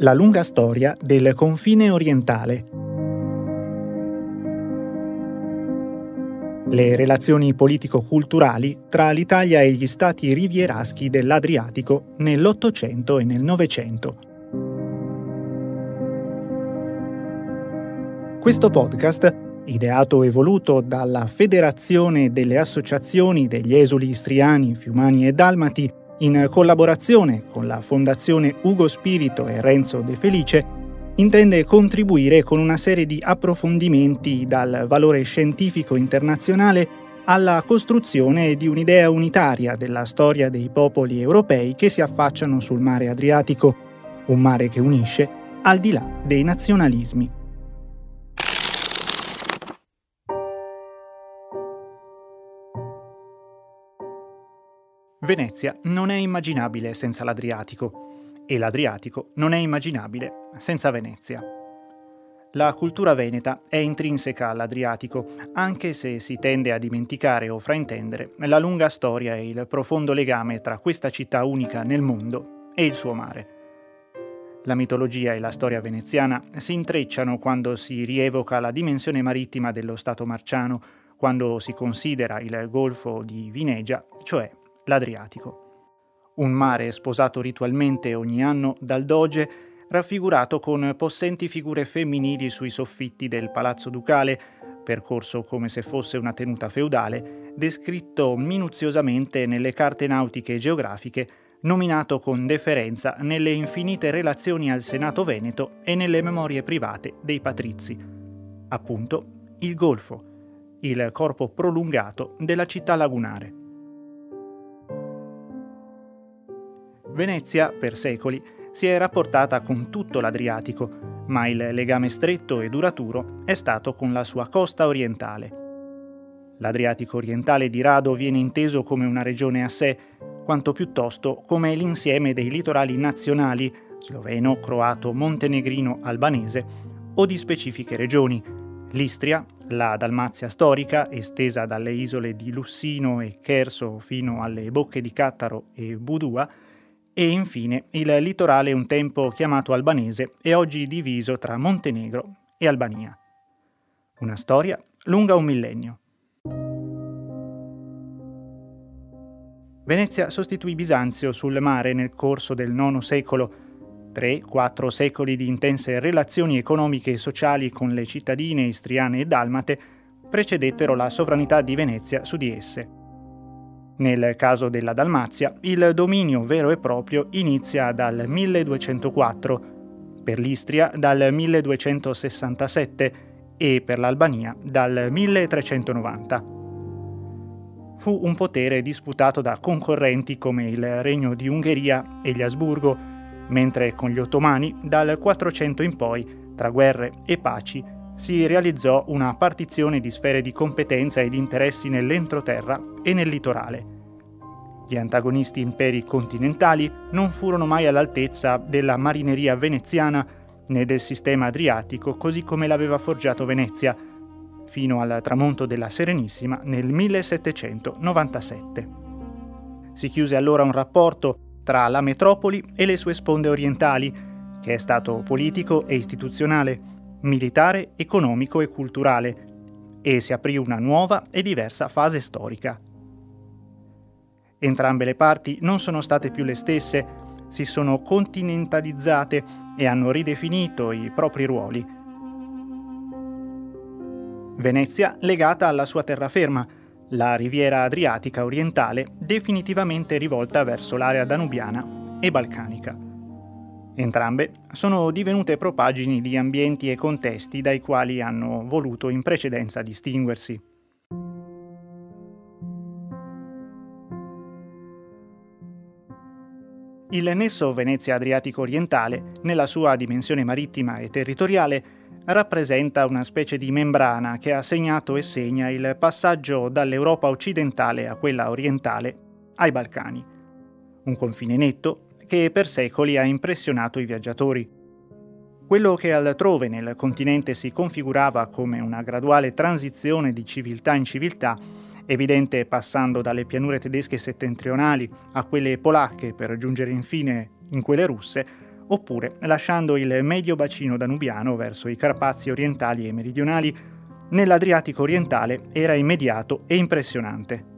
La lunga storia del confine orientale. Le relazioni politico-culturali tra l'Italia e gli stati rivieraschi dell'Adriatico nell'Ottocento e nel Novecento. Questo podcast, ideato e voluto dalla Federazione delle Associazioni degli Esuli Istriani, Fiumani e Dalmati, in collaborazione con la Fondazione Ugo Spirito e Renzo De Felice, intende contribuire con una serie di approfondimenti dal valore scientifico internazionale alla costruzione di un'idea unitaria della storia dei popoli europei che si affacciano sul mare Adriatico, un mare che unisce al di là dei nazionalismi. Venezia non è immaginabile senza l'Adriatico e l'Adriatico non è immaginabile senza Venezia. La cultura veneta è intrinseca all'Adriatico, anche se si tende a dimenticare o fraintendere la lunga storia e il profondo legame tra questa città unica nel mondo e il suo mare. La mitologia e la storia veneziana si intrecciano quando si rievoca la dimensione marittima dello Stato marciano, quando si considera il golfo di Vinegia, cioè l'Adriatico. Un mare sposato ritualmente ogni anno dal doge, raffigurato con possenti figure femminili sui soffitti del palazzo ducale, percorso come se fosse una tenuta feudale, descritto minuziosamente nelle carte nautiche e geografiche, nominato con deferenza nelle infinite relazioni al Senato Veneto e nelle memorie private dei patrizi. Appunto, il Golfo, il corpo prolungato della città lagunare. Venezia, per secoli, si è rapportata con tutto l'Adriatico, ma il legame stretto e duraturo è stato con la sua costa orientale. L'Adriatico orientale di rado viene inteso come una regione a sé, quanto piuttosto come l'insieme dei litorali nazionali sloveno, croato, montenegrino, albanese o di specifiche regioni. L'Istria, la Dalmazia storica, estesa dalle isole di Lussino e Cherso fino alle bocche di Cattaro e Budua, e infine il litorale un tempo chiamato albanese e oggi diviso tra Montenegro e Albania. Una storia lunga un millennio. Venezia sostituì Bisanzio sul mare nel corso del IX secolo. Tre, quattro secoli di intense relazioni economiche e sociali con le cittadine istriane e dalmate precedettero la sovranità di Venezia su di esse. Nel caso della Dalmazia, il dominio vero e proprio inizia dal 1204, per l'Istria dal 1267 e per l'Albania dal 1390. Fu un potere disputato da concorrenti come il Regno di Ungheria e gli Asburgo, mentre con gli Ottomani dal 400 in poi, tra guerre e paci, si realizzò una partizione di sfere di competenza e di interessi nell'entroterra e nel litorale. Gli antagonisti imperi continentali non furono mai all'altezza della marineria veneziana né del sistema adriatico così come l'aveva forgiato Venezia, fino al tramonto della Serenissima nel 1797. Si chiuse allora un rapporto tra la metropoli e le sue sponde orientali, che è stato politico e istituzionale, militare, economico e culturale, e si aprì una nuova e diversa fase storica. Entrambe le parti non sono state più le stesse, si sono continentalizzate e hanno ridefinito i propri ruoli. Venezia legata alla sua terraferma, la riviera adriatica orientale definitivamente rivolta verso l'area danubiana e balcanica. Entrambe sono divenute propagini di ambienti e contesti dai quali hanno voluto in precedenza distinguersi. Il nesso Venezia-Adriatico orientale, nella sua dimensione marittima e territoriale, rappresenta una specie di membrana che ha segnato e segna il passaggio dall'Europa occidentale a quella orientale ai Balcani. Un confine netto che per secoli ha impressionato i viaggiatori. Quello che altrove nel continente si configurava come una graduale transizione di civiltà in civiltà, evidente passando dalle pianure tedesche settentrionali a quelle polacche per giungere infine in quelle russe, oppure lasciando il medio bacino danubiano verso i Carpazi orientali e meridionali, nell'Adriatico orientale era immediato e impressionante.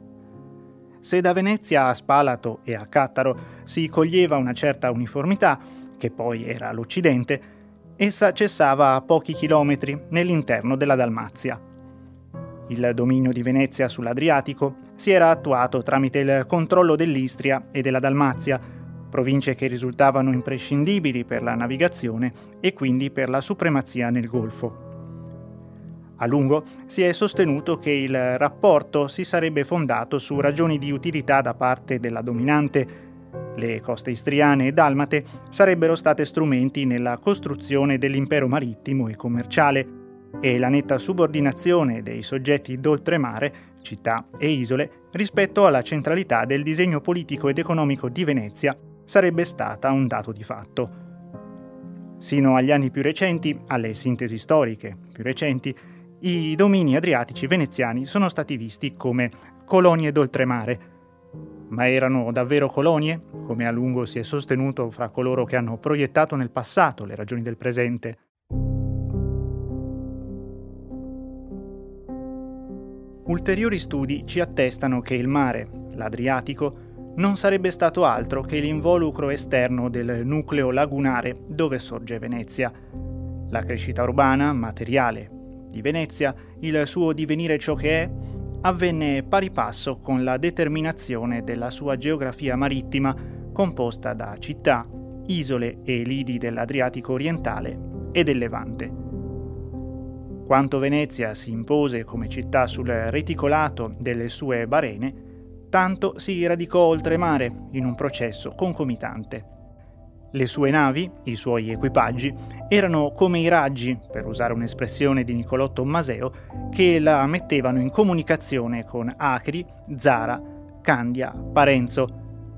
Se da Venezia a Spalato e a Cattaro si coglieva una certa uniformità, che poi era l'Occidente, essa cessava a pochi chilometri nell'interno della Dalmazia. Il dominio di Venezia sull'Adriatico si era attuato tramite il controllo dell'Istria e della Dalmazia, province che risultavano imprescindibili per la navigazione e quindi per la supremazia nel Golfo. A lungo si è sostenuto che il rapporto si sarebbe fondato su ragioni di utilità da parte della dominante. Le coste istriane e dalmate sarebbero state strumenti nella costruzione dell'impero marittimo e commerciale e la netta subordinazione dei soggetti d'oltremare, città e isole, rispetto alla centralità del disegno politico ed economico di Venezia sarebbe stata un dato di fatto. Sino agli anni più recenti, alle sintesi storiche più recenti, i domini adriatici veneziani sono stati visti come colonie d'oltremare. Ma erano davvero colonie, come a lungo si è sostenuto fra coloro che hanno proiettato nel passato le ragioni del presente? Ulteriori studi ci attestano che il mare, l'Adriatico, non sarebbe stato altro che l'involucro esterno del nucleo lagunare dove sorge Venezia. La crescita urbana, materiale, di Venezia, il suo divenire ciò che è, avvenne pari passo con la determinazione della sua geografia marittima composta da città, isole e lidi dell'Adriatico orientale e del Levante. Quanto Venezia si impose come città sul reticolato delle sue barene, tanto si radicò oltremare in un processo concomitante. Le sue navi, i suoi equipaggi, erano come i raggi, per usare un'espressione di Niccolò Tommaseo, che la mettevano in comunicazione con Acri, Zara, Candia, Parenzo,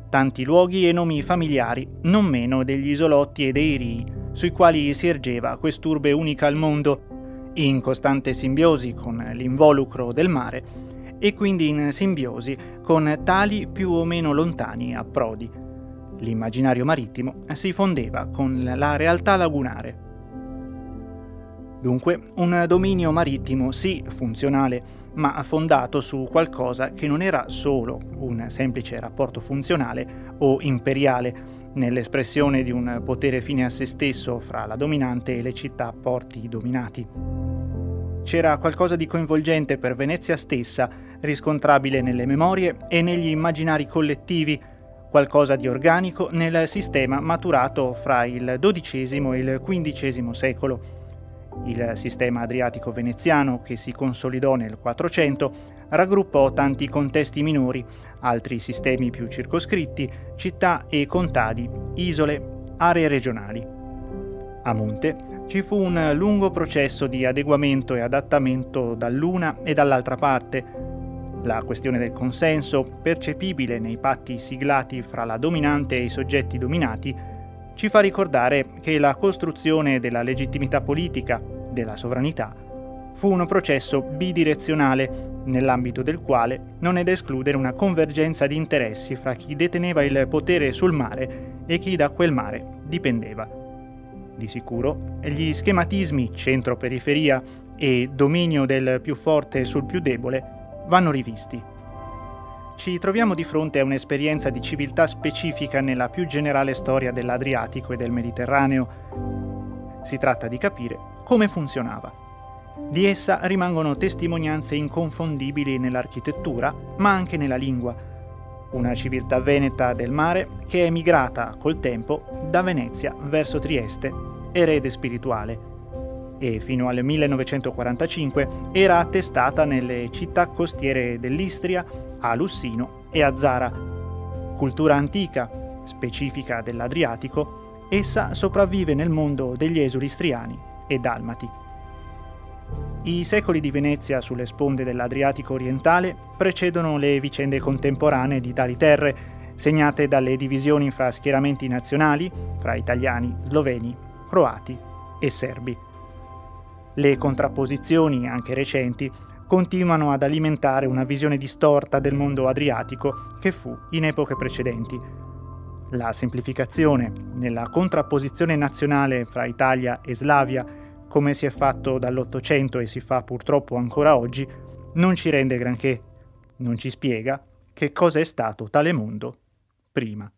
tanti luoghi e nomi familiari, non meno degli isolotti e dei rii, sui quali si ergeva quest'urbe unica al mondo, in costante simbiosi con l'involucro del mare e quindi in simbiosi con tali più o meno lontani approdi l'immaginario marittimo si fondeva con la realtà lagunare. Dunque, un dominio marittimo sì funzionale, ma fondato su qualcosa che non era solo un semplice rapporto funzionale o imperiale, nell'espressione di un potere fine a se stesso fra la dominante e le città porti dominati. C'era qualcosa di coinvolgente per Venezia stessa, riscontrabile nelle memorie e negli immaginari collettivi, qualcosa di organico nel sistema maturato fra il XII e il XV secolo. Il sistema adriatico veneziano, che si consolidò nel 400, raggruppò tanti contesti minori, altri sistemi più circoscritti, città e contadi, isole, aree regionali. A monte ci fu un lungo processo di adeguamento e adattamento dall'una e dall'altra parte, la questione del consenso, percepibile nei patti siglati fra la dominante e i soggetti dominati, ci fa ricordare che la costruzione della legittimità politica, della sovranità, fu un processo bidirezionale nell'ambito del quale non è da escludere una convergenza di interessi fra chi deteneva il potere sul mare e chi da quel mare dipendeva. Di sicuro, gli schematismi centro-periferia e dominio del più forte sul più debole vanno rivisti. Ci troviamo di fronte a un'esperienza di civiltà specifica nella più generale storia dell'Adriatico e del Mediterraneo. Si tratta di capire come funzionava. Di essa rimangono testimonianze inconfondibili nell'architettura, ma anche nella lingua. Una civiltà veneta del mare che è migrata col tempo da Venezia verso Trieste, erede spirituale e fino al 1945 era attestata nelle città costiere dell'Istria, a Lussino e a Zara. Cultura antica, specifica dell'Adriatico, essa sopravvive nel mondo degli esuli istriani e dalmati. I secoli di Venezia sulle sponde dell'Adriatico orientale precedono le vicende contemporanee di tali terre, segnate dalle divisioni fra schieramenti nazionali, fra italiani, sloveni, croati e serbi. Le contrapposizioni, anche recenti, continuano ad alimentare una visione distorta del mondo adriatico che fu in epoche precedenti. la semplificazione nella contrapposizione nazionale fra Italia e Slavia, come si è fatto dall'Ottocento e si fa purtroppo ancora oggi, non ci rende granché, non ci spiega che cosa è stato tale mondo prima.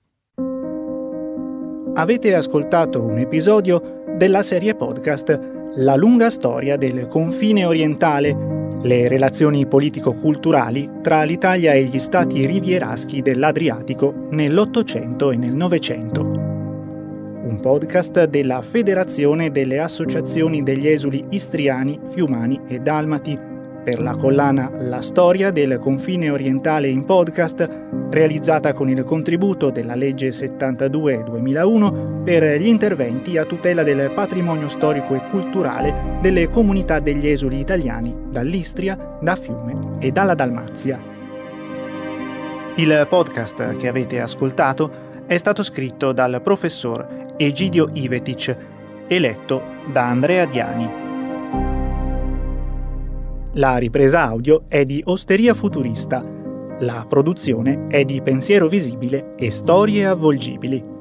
Avete ascoltato un episodio della serie podcast La lunga storia del confine orientale, le relazioni politico-culturali tra l'Italia e gli stati rivieraschi dell'Adriatico nell'Ottocento e nel Novecento. Un podcast della Federazione delle Associazioni degli Esuli Istriani, Fiumani e Dalmati per la collana La storia del confine orientale in podcast, realizzata con il contributo della legge 72-2001 per gli interventi a tutela del patrimonio storico e culturale delle comunità degli esuli italiani dall'Istria, da Fiume e dalla Dalmazia. Il podcast che avete ascoltato è stato scritto dal professor Egidio Ivetic e letto da Andrea Diani. La ripresa audio è di Osteria Futurista. La produzione è di Pensiero Visibile e Storie Avvolgibili.